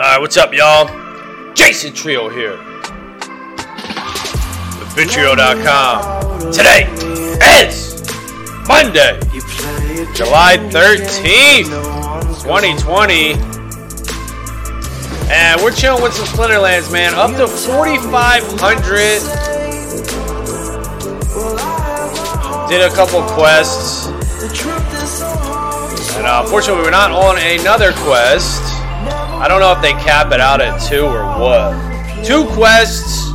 Alright, what's up, y'all? Jason Trio here. With Vitrio.com. Today is Monday, July 13th, 2020. And we're chilling with some Splinterlands, man. Up to 4,500. Did a couple quests. And uh, unfortunately, we're not on another quest. I don't know if they cap it out at two or what. Two quests,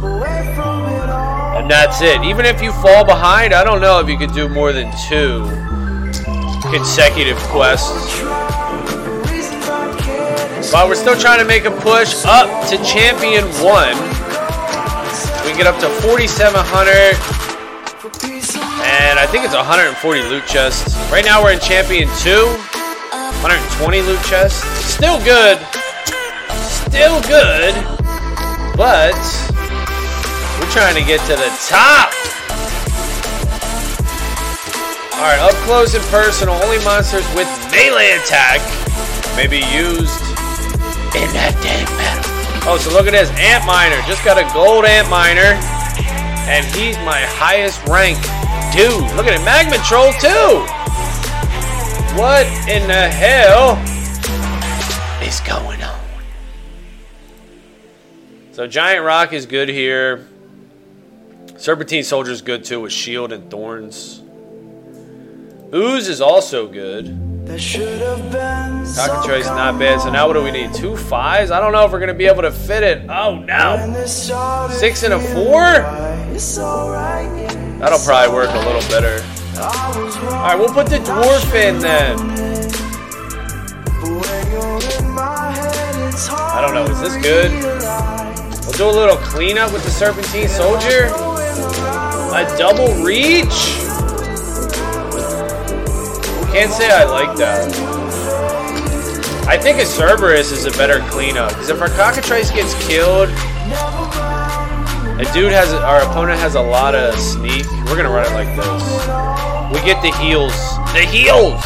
and that's it. Even if you fall behind, I don't know if you could do more than two consecutive quests. But we're still trying to make a push up to Champion 1. We get up to 4,700. And I think it's 140 loot chests. Right now we're in Champion 2. 120 loot chests. Still good still good, but we're trying to get to the top. Alright, up close and personal, only monsters with melee attack may be used in that damn battle. Oh, so look at this, Ant Miner. Just got a gold Ant Miner, and he's my highest rank dude. Look at it, Magma Troll too! What in the hell is going? So Giant Rock is good here. Serpentine Soldier is good too with Shield and Thorns. Ooze is also good. Cockatrice not bad. So now what do we need? Two fives? I don't know if we're gonna be able to fit it. Oh no! Six and a four? That'll probably work a little better. Alright, we'll put the dwarf in then. I don't know, is this good? We'll do a little cleanup with the Serpentine Soldier. A double reach? Can't say I like that. I think a Cerberus is a better cleanup. Because if our Cockatrice gets killed, a dude has, our opponent has a lot of sneak. We're going to run it like this. We get the heals. The heals!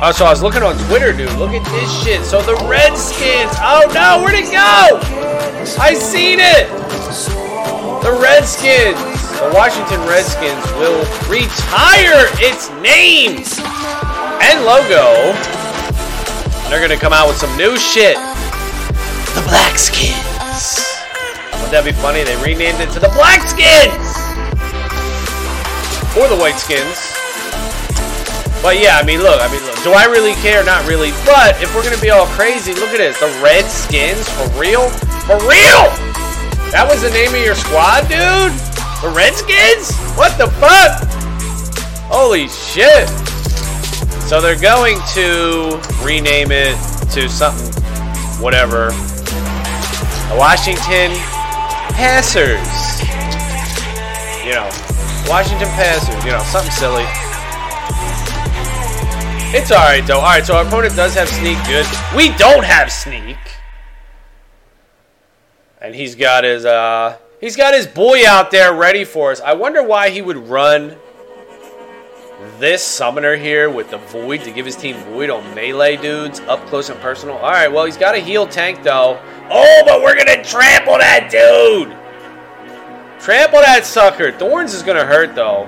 Oh, so I was looking on Twitter, dude. Look at this shit. So the Redskins. Oh no, where'd it go? I seen it. The Redskins. The Washington Redskins will retire its name and logo. They're gonna come out with some new shit. The Blackskins. Wouldn't that be funny? They renamed it to the Blackskins or the Whiteskins. But yeah, I mean, look, I mean, look, do I really care? Not really. But if we're gonna be all crazy, look at this. The Redskins, for real? For real? That was the name of your squad, dude? The Redskins? What the fuck? Holy shit. So they're going to rename it to something, whatever. The Washington Passers. You know, Washington Passers, you know, something silly. It's alright though. Alright, so our opponent does have sneak good. We don't have sneak. And he's got his uh he's got his boy out there ready for us. I wonder why he would run this summoner here with the void to give his team void on melee dudes up close and personal. Alright, well he's got a heal tank though. Oh, but we're gonna trample that dude! Trample that sucker. Thorns is gonna hurt though.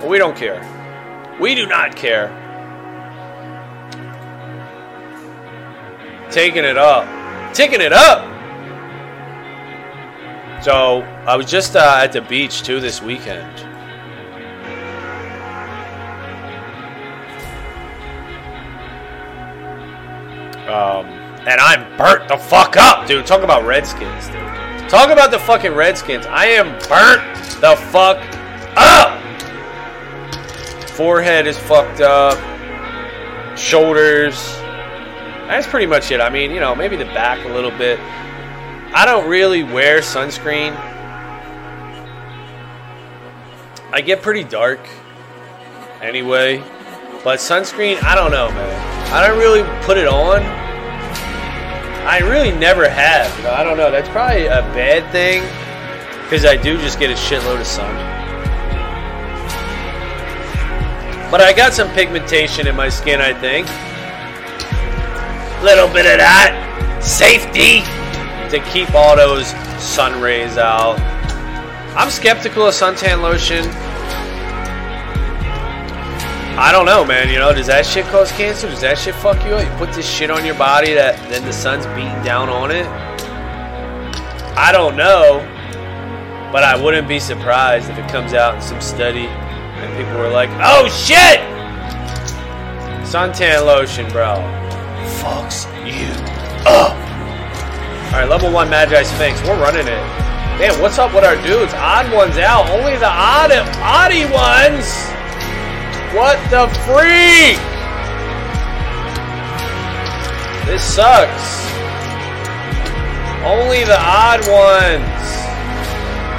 But we don't care. We do not care. Taking it up, taking it up. So I was just uh, at the beach too this weekend. Um, and I'm burnt the fuck up, dude. Talk about Redskins, dude. Talk about the fucking Redskins. I am burnt the fuck up. Forehead is fucked up. Shoulders that's pretty much it. I mean, you know, maybe the back a little bit. I don't really wear sunscreen. I get pretty dark anyway. But sunscreen, I don't know, man. I don't really put it on. I really never have. You know, I don't know. That's probably a bad thing because I do just get a shitload of sun. But I got some pigmentation in my skin, I think little bit of that. safety to keep all those sun rays out. I'm skeptical of suntan lotion. I don't know, man. You know, does that shit cause cancer? Does that shit fuck you up? You put this shit on your body that then the sun's beating down on it? I don't know. But I wouldn't be surprised if it comes out in some study and people were like, oh shit! Suntan lotion, bro. Fucks you up. Alright, level 1 Magi Sphinx. We're running it. Man, what's up with our dudes? Odd ones out. Only the odd oddie ones. What the freak? This sucks. Only the odd ones.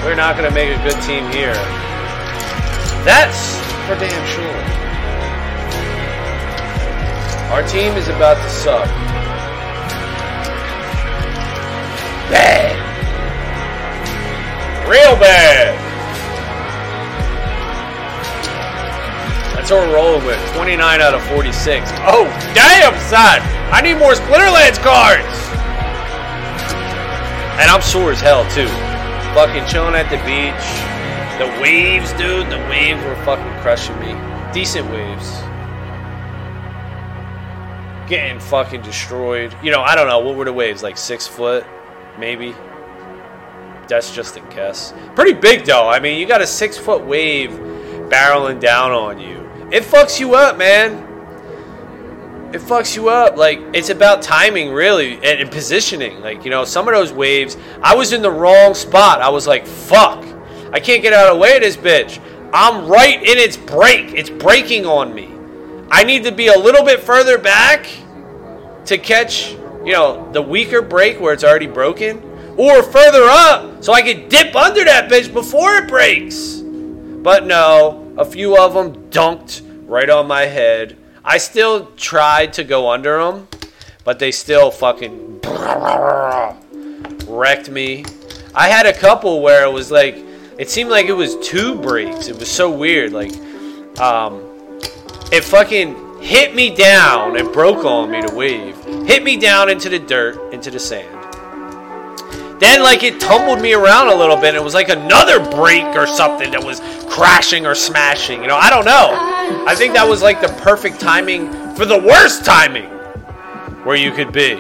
We're not going to make a good team here. That's for damn sure. Our team is about to suck. Bad. Real bad. That's what we're rolling with. 29 out of 46. Oh, damn, son. I need more Splinterlands cards. And I'm sore as hell, too. Fucking chilling at the beach. The waves, dude. The waves were fucking crushing me. Decent waves. Getting fucking destroyed. You know, I don't know. What were the waves? Like six foot? Maybe? That's just a guess. Pretty big, though. I mean, you got a six foot wave barreling down on you. It fucks you up, man it fucks you up. Like it's about timing, really, and, and, positioning. Like you know, some of those waves, I was in the wrong spot. I was like, "Fuck, I can't get out of the way of this bitch." I'm right in its break. It's breaking on me. I need to be a little bit further back to catch, you know, the weaker break where it's already broken, or further up so I can dip under that bitch before it breaks. But no, a few of them dunked right on my head I still tried to go under them, but they still fucking wrecked me. I had a couple where it was like, it seemed like it was two breaks. It was so weird. Like, um, it fucking hit me down and broke on me to wave. Hit me down into the dirt, into the sand. Then, like, it tumbled me around a little bit. It was like another break or something that was crashing or smashing. You know, I don't know. I think that was like the perfect timing for the worst timing where you could be in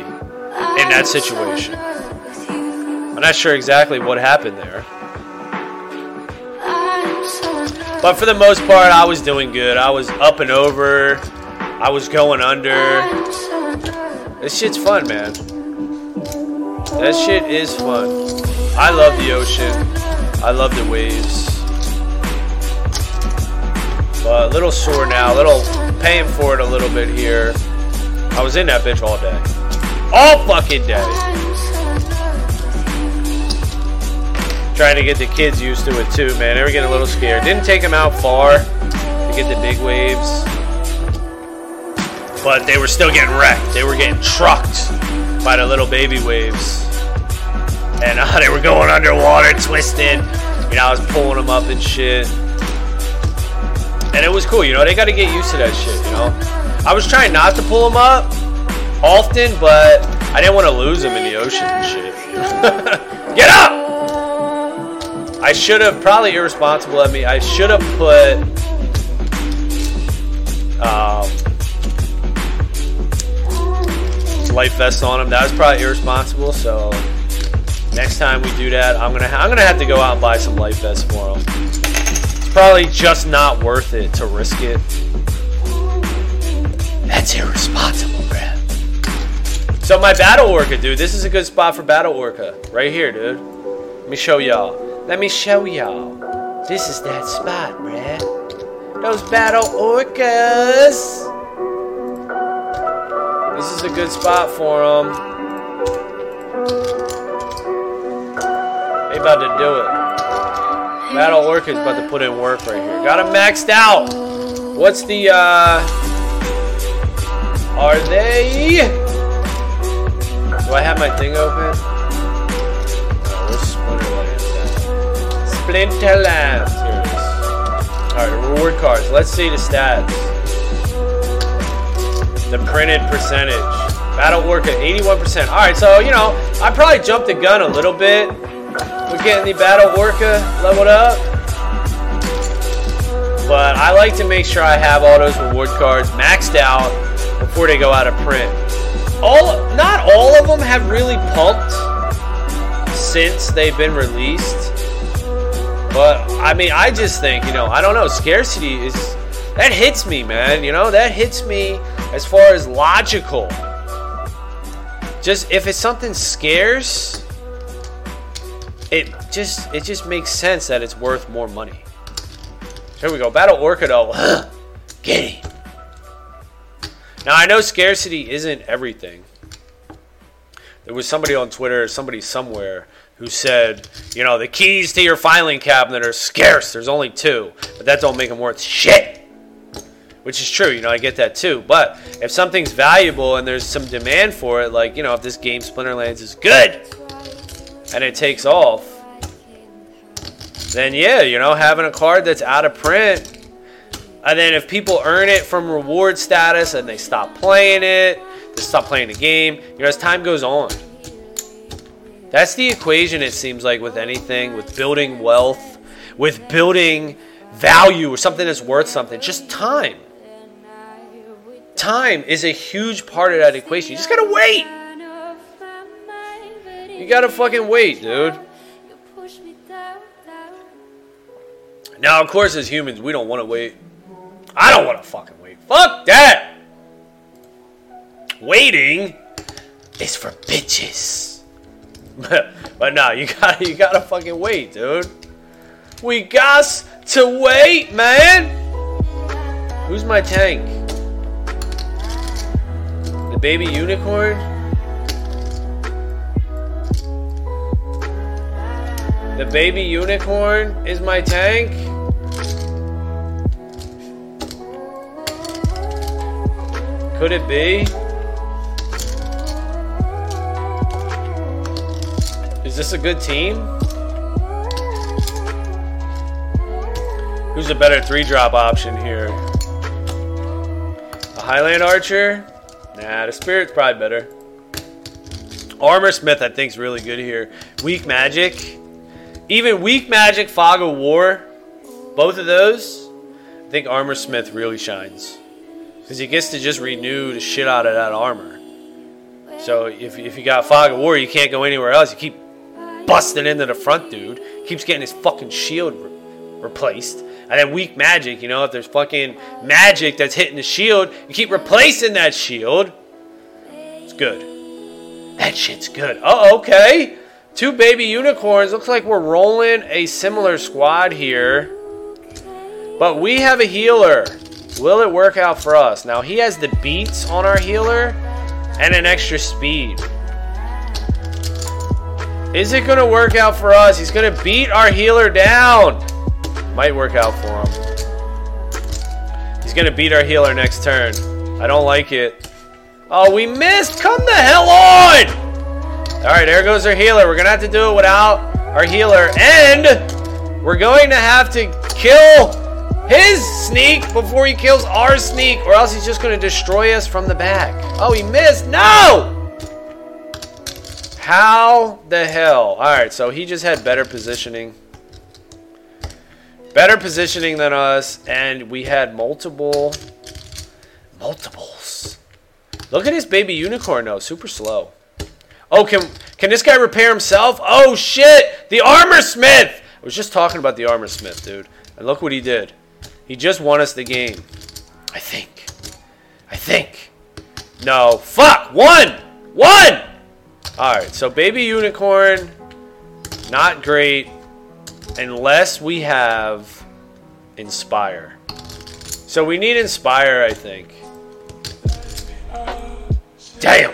that situation. I'm not sure exactly what happened there. But for the most part, I was doing good. I was up and over. I was going under. This shit's fun, man. That shit is fun. I love the ocean. I love the waves. But a little sore now, a little paying for it a little bit here. I was in that bitch all day. All fucking day. Trying to get the kids used to it too, man. They were getting a little scared. Didn't take them out far to get the big waves. But they were still getting wrecked. They were getting trucked by the little baby waves. And uh, they were going underwater, twisted. You know, I was pulling them up and shit. And it was cool, you know, they got to get used to that shit, you know. I was trying not to pull them up often, but I didn't want to lose them in the ocean and shit. get up! I should have, probably irresponsible of me, I should have put. Um, life vests on them. That was probably irresponsible. So next time we do that, I'm gonna ha- I'm gonna have to go out and buy some life vests for them. It's probably just not worth it to risk it. That's irresponsible, man. So my battle orca, dude. This is a good spot for battle orca, right here, dude. Let me show y'all. Let me show y'all. This is that spot, bruh. Those battle orcas. This is a good spot for them. They about to do it. Battle Orca's about to put in work right here. Got him maxed out. What's the, uh... Are they... Do I have my thing open? Alright, reward cards. Let's see the stats. The printed percentage. Battle Orca, 81%. All right, so, you know, I probably jumped the gun a little bit. We're getting the Battle Orca leveled up. But I like to make sure I have all those reward cards maxed out before they go out of print. All, not all of them have really pumped since they've been released. But I mean, I just think, you know, I don't know, scarcity is that hits me, man. You know, that hits me as far as logical. Just if it's something scarce, it just it just makes sense that it's worth more money. Here we go, Battle. Get him. Now I know scarcity isn't everything. There was somebody on Twitter, somebody somewhere, who said, you know, the keys to your filing cabinet are scarce. There's only two, but that don't make them worth shit. Which is true, you know, I get that too. But if something's valuable and there's some demand for it, like, you know, if this game Splinterlands is good and it takes off, then yeah, you know, having a card that's out of print and then if people earn it from reward status and they stop playing it, they stop playing the game, you know, as time goes on. That's the equation, it seems like, with anything, with building wealth, with building value or something that's worth something. Just time. Time is a huge part of that equation. You just gotta wait. You gotta fucking wait, dude. Now, of course, as humans, we don't want to wait. I don't want to fucking wait. Fuck that. Waiting is for bitches. but no, you gotta you gotta fucking wait, dude. We got to wait, man. Who's my tank? The baby unicorn? The baby unicorn is my tank? Could it be? This a good team? Who's a better three drop option here? A Highland Archer? Nah, the Spirit's probably better. Armor Smith, I think, is really good here. Weak Magic. Even Weak Magic, Fog of War. Both of those. I think Armor Smith really shines. Because he gets to just renew the shit out of that armor. So if, if you got Fog of War, you can't go anywhere else. You keep busting into the front dude. Keeps getting his fucking shield re- replaced. And then weak magic, you know, if there's fucking magic that's hitting the shield, you keep replacing that shield. It's good. That shit's good. Oh, okay. Two baby unicorns. Looks like we're rolling a similar squad here. But we have a healer. Will it work out for us? Now, he has the beats on our healer and an extra speed. Is it going to work out for us? He's going to beat our healer down. Might work out for him. He's going to beat our healer next turn. I don't like it. Oh, we missed. Come the hell on. All right, there goes our healer. We're going to have to do it without our healer. And we're going to have to kill his sneak before he kills our sneak, or else he's just going to destroy us from the back. Oh, he missed. No! How the hell? All right, so he just had better positioning. Better positioning than us, and we had multiple multiples. Look at his baby unicorn though, super slow. Oh, can can this guy repair himself? Oh shit! The armor smith! I was just talking about the armor smith, dude. And look what he did. He just won us the game. I think. I think. No. Fuck! One! One! Alright, so baby unicorn, not great unless we have inspire. So we need inspire, I think. Damn!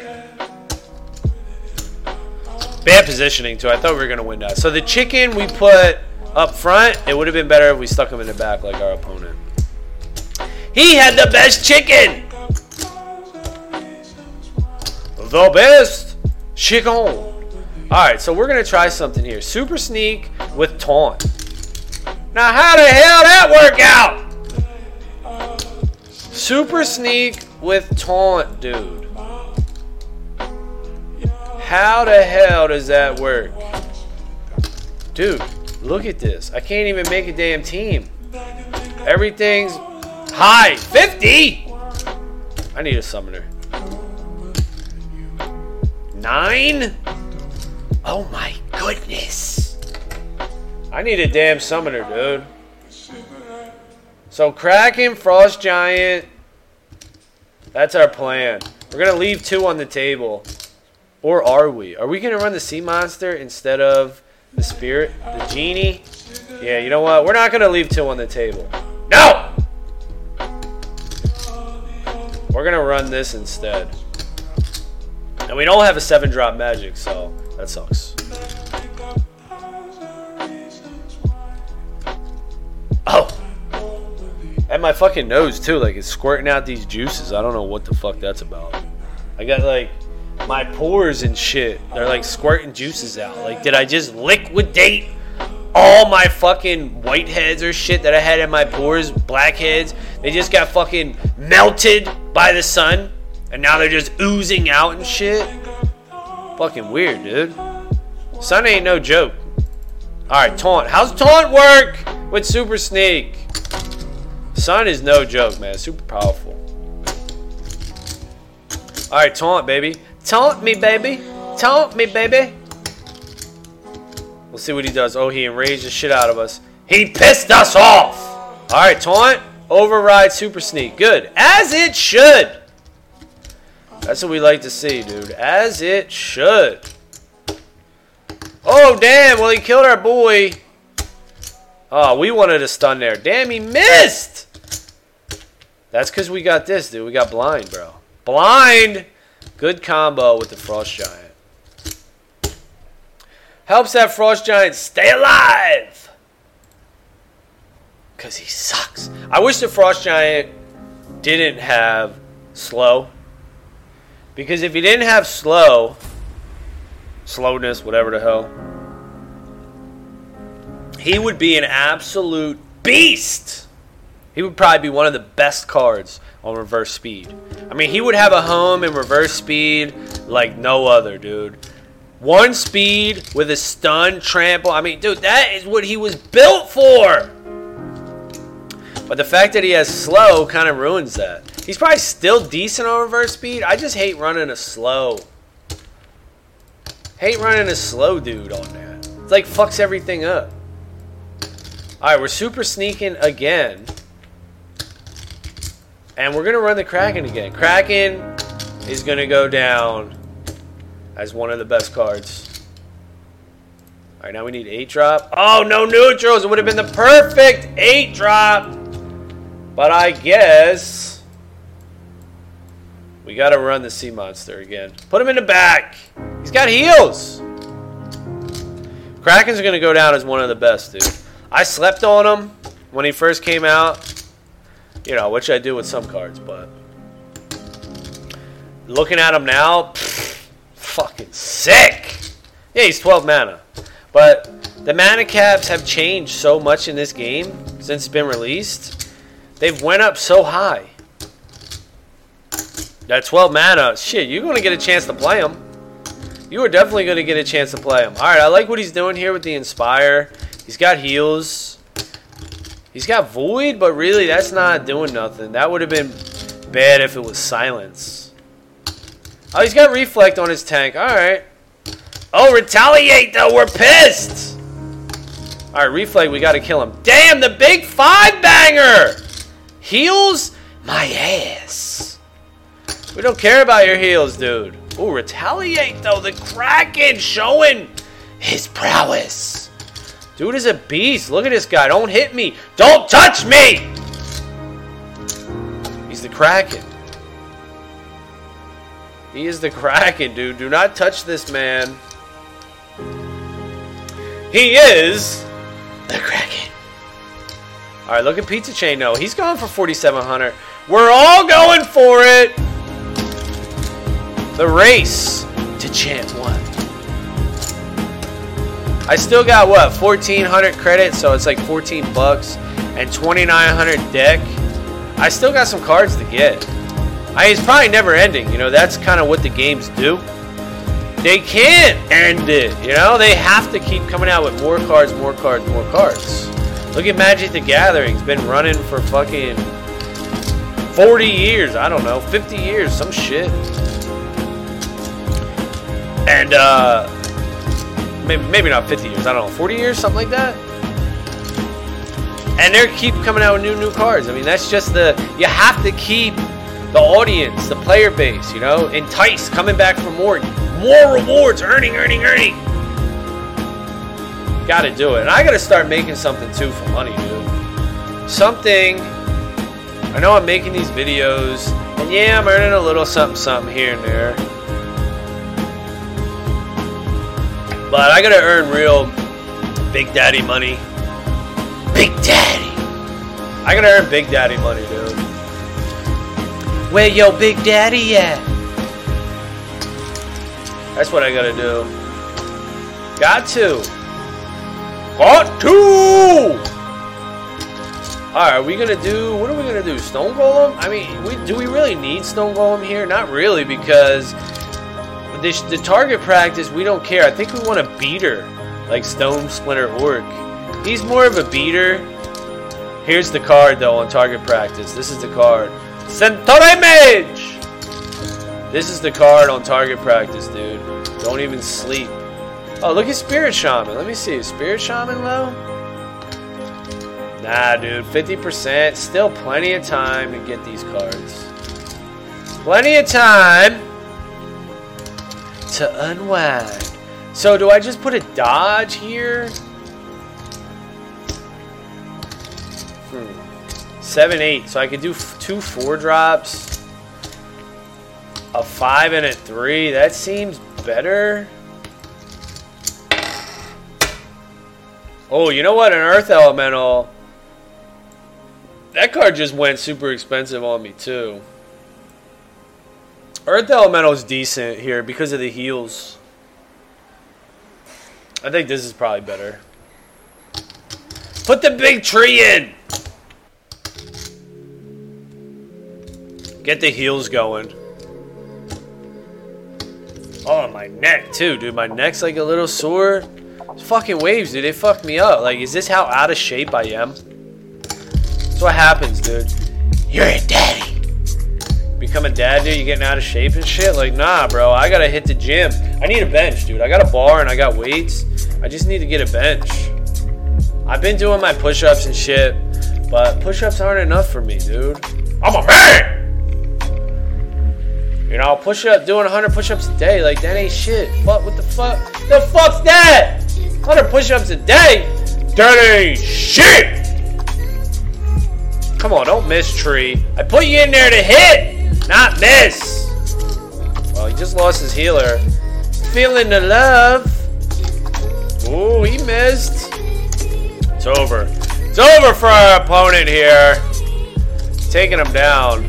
Bad positioning too. I thought we were gonna win that. So the chicken we put up front, it would have been better if we stuck him in the back like our opponent. He had the best chicken! The best chicken! Alright, so we're going to try something here. Super sneak with taunt. Now, how the hell that work out? Super sneak with taunt, dude. How the hell does that work? Dude, look at this. I can't even make a damn team. Everything's high. 50? I need a summoner. Nine? Oh my goodness. I need a damn summoner, dude. So Kraken, Frost Giant. That's our plan. We're to leave two on the table. Or are we? Are we to run the Sea Monster instead of the Spirit? The Genie? Yeah, you know what? We're not to leave two on the table. No! We're to run this instead. And we don't have a 7 drop magic, so that sucks. Oh! And my fucking nose, too. Like, it's squirting out these juices. I don't know what the fuck that's about. I got, like my pores and shit. They're like squirting juices out. Like, did I just liquidate all my fucking whiteheads or shit that I had in my pores, blackheads? They just got fucking melted by the sun, and now they're just oozing out and shit. Fucking weird, dude. Sun ain't no joke. Alright, taunt. How's taunt work with Super Sneak? Sun is no joke, man. Super powerful. Alright, taunt, baby. Taunt me, baby. Taunt me, baby. We'll see what he does. Oh, he enraged the shit out of us. He pissed us off. All right, taunt, override, super sneak. Good. As it should. That's what we like to see, dude. As it should. Oh, damn. Well, he killed our boy. Oh, we wanted a stun there. Damn, he missed. That's because we got this, dude. We got blind, bro. Blind. Good combo with the Frost Giant. Helps that Frost Giant stay alive. Because he sucks. I wish the Frost Giant didn't have slow. Because if he didn't have slow, slowness, whatever the hell, he would be an absolute beast. He would probably be one of the best cards on reverse speed. I mean, he would have a home in reverse speed like no other, dude. One speed with a stun, trample. I mean, dude, that is what he was built for. But the fact that he has slow kind of ruins that. He's probably still decent on reverse speed. I just hate running a slow. Hate running a slow dude on that. It's like fucks everything up. Alright, we're super sneaking again. And we're going to run the Kraken again. Kraken is going to go down as one of the best cards. All right, now we need 8 drop. Oh, no neutrals. It would have been the perfect 8 drop. But I guess we got to run the Sea Monster again. Put him in the back. He's got heals. Kraken's to go down as one of the best, dude. I slept on him when he first came out. You know, which I do with some cards, but looking at him now, pff, fucking sick. Yeah, he's 12 mana. But the mana caps have changed so much in this game since it's been released. They've went up so high. That 12 mana, shit, you're going to get a chance to play him. You are definitely going to get a chance to play him. All right, I like what he's doing here with the Inspire. He's got heals. He's got Void, but really that's not doing nothing. That would have been bad if it was Silence. Oh, he's got Reflect on his tank. Alright. Oh, Retaliate, though. We're pissed. Alright, Reflect, we got to kill him. Damn, the big five-banger. Heals my ass. We don't care about your heals, dude. Ooh, Retaliate, though. The Kraken showing his prowess. Dude is a beast. Look at this guy. Don't hit me. Don't touch me! He's the Kraken. He is the Kraken, dude. Do not touch this man. He is the Kraken. Alright, look at Pizza Chain. No, he's going for 4,700. We're all going for it! The race to Champ 1. I still got what 1400 credits, so it's like 14 bucks and 2900 deck. I still got some cards to get. I, it's probably never ending. You know, that's kind of what the games do. they can't end it. You know, they have to keep coming out with more cards, more cards, more cards. Look at Magic the Gathering. It's been running for fucking 40 years. I don't know, 50 years, some shit. And, uh, maybe, maybe not 50 years, I don't know, 40 years, something like that. And they keep coming out with new, new cards. I mean, that's just the, you have to keep the audience, the player base, you know, entice, coming back for more, more rewards, earning, earning, earning. Got to do it. And I got to start making something too for money, dude. Something. I know I'm making these videos, and yeah, I'm earning a little something, something here and there. But I got to earn real Big Daddy money. Big Daddy. I got to earn Big Daddy money, dude. Where your Big Daddy at? That's what I got to do. Got to. Got to! Alright, are we gonna do, what are we gonna do, Stone Golem? I mean, we, do we really need Stone Golem here? Not really, because the target practice, we don't care. I think we want a beater, like Stonesplitter Orc. He's more of a beater. Here's the card, though, on target practice. This is the card. Centauri Mage! This is the card on target practice, dude. Don't even sleep. Oh, look at Spirit Shaman. Let me see. Spirit Shaman low? Nah, dude. 50%. Still plenty of time to get these cards. Plenty of time to unwind. So do I just put a dodge here? Hmm. 7, 8. So I could do two 4 drops. A 5 and a 3. That seems better. Oh, you know what? An Earth Elemental. That card just went super expensive on me, too. Earth Elemental is decent here because of the heals. I think this is probably better. Put the big tree in! Get the heals going. Oh, my neck, too, dude. My neck's like a little sore. Fucking waves, dude. They fucked me up. Like, is this how out of shape I am? That's what happens, dude. You're a daddy. Become a dad, dude. You getting out of shape and shit? Like, nah, bro. I gotta hit the gym. I need a bench, dude. I got a bar and I got weights. I just need to get a bench. I've been doing my push-ups and shit, but push-ups aren't enough for me, dude. I'm a man. You know, push up, doing 100 push-ups a day, like that ain't shit. What? The fuck? The fuck's that? 100 push-ups a day? That ain't shit! Come on, don't miss, Tree. I put you in there to hit, not miss. Well, he just lost his healer. Feeling the love. Ooh, he missed. It's over. It's over for our opponent here. Taking him down.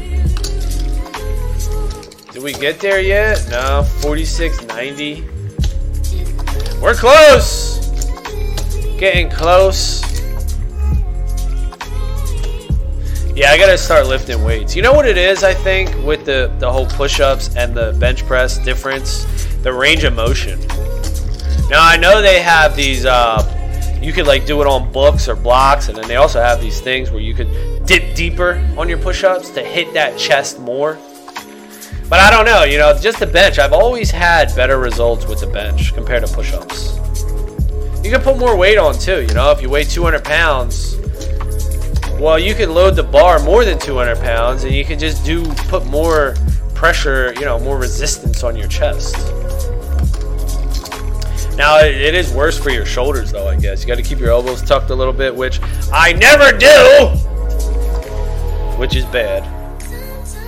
Did we get there yet? No, 46.90. We're close. Getting close. Yeah, I gotta start lifting weights. You know what it is, I think, with the, the whole push-ups and the bench press difference? The range of motion. Now, I know they have these, uh, you could like do it on books or blocks, and then they also have these things where you could dip deeper on your push-ups to hit that chest more. But I don't know, you know, just the bench. I've always had better results with the bench compared to push-ups. You can put more weight on too, you know, if you weigh 200 pounds, well, you can load the bar more than 200 pounds and you can just do, put more pressure, you know, more resistance on your chest. Now, it, is worse for your shoulders though, I guess. You got to keep your elbows tucked a little bit, which I never do! Which is bad.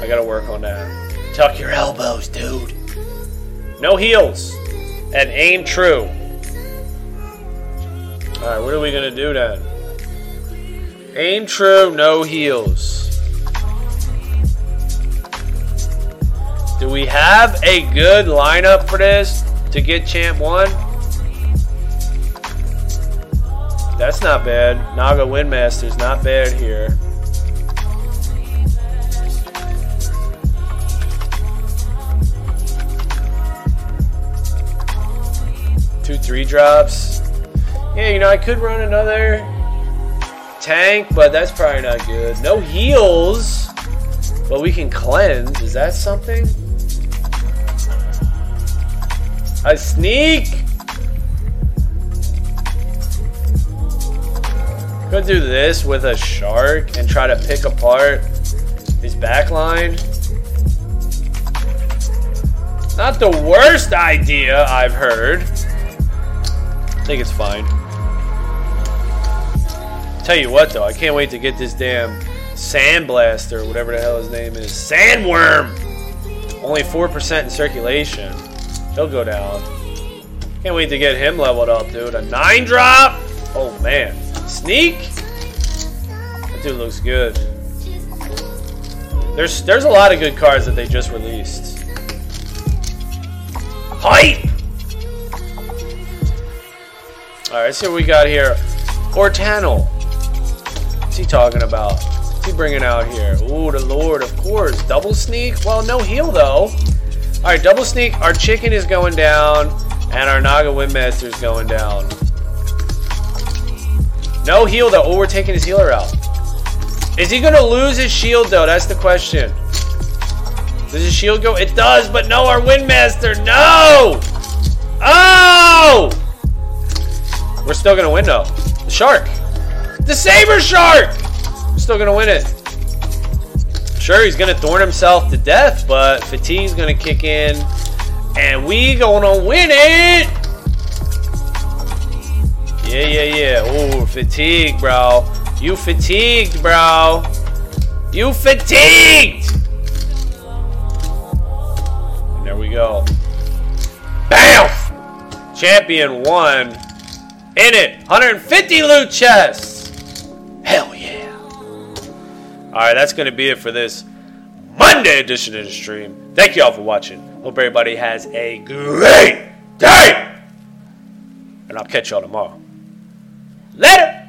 I got to work on that. Tuck your elbows, dude. No heals. And aim true. Alright, what are we going to do then? Aim true, no heals. Do we have a good lineup for this to get champ 1? That's not bad. Naga Windmaster's not bad here. Two three drops. Yeah, you know, I could run another tank, but that's probably not good. No heals, but we can cleanse. Is that something? A sneak? Could do this with a shark and try to pick apart his backline. Not the worst idea I've heard. I think it's fine. Tell you what though, I can't wait to get this damn Sandblaster, whatever the hell his name is. Sandworm! Only 4% in circulation. He'll go down. Can't wait to get him leveled up, dude. A 9 drop? Oh man. Sneak? That dude looks good. There's there's a lot of good cards that they just released. Hype! Alright, let's see what we got here. Ortanel. He talking about? What's he bringing out here? Ooh, the Lord, of course. Double sneak? Well, no heal, though. Alright, double sneak. Our chicken is going down, and our Naga Windmaster is going down. No heal, though. Oh, we're taking his healer out. Is he to lose his shield, though? That's the question. Does his shield go? It does, but no, our Windmaster. No! Oh! We're still to win, though. The Shark. The Saber Shark! I'm still to win it. Sure, he's to thorn himself to death, but fatigue's to kick in. And we to win it! Yeah, yeah, yeah. Oh, fatigue, bro. You fatigued, bro. You fatigued! And there we go. BAM! Champion one. In it. 150 loot chests. Hell yeah. Alright, that's going to be it for this Monday edition of the stream. Thank you all for watching. Hope everybody has a great day. And I'll catch y'all tomorrow. Later.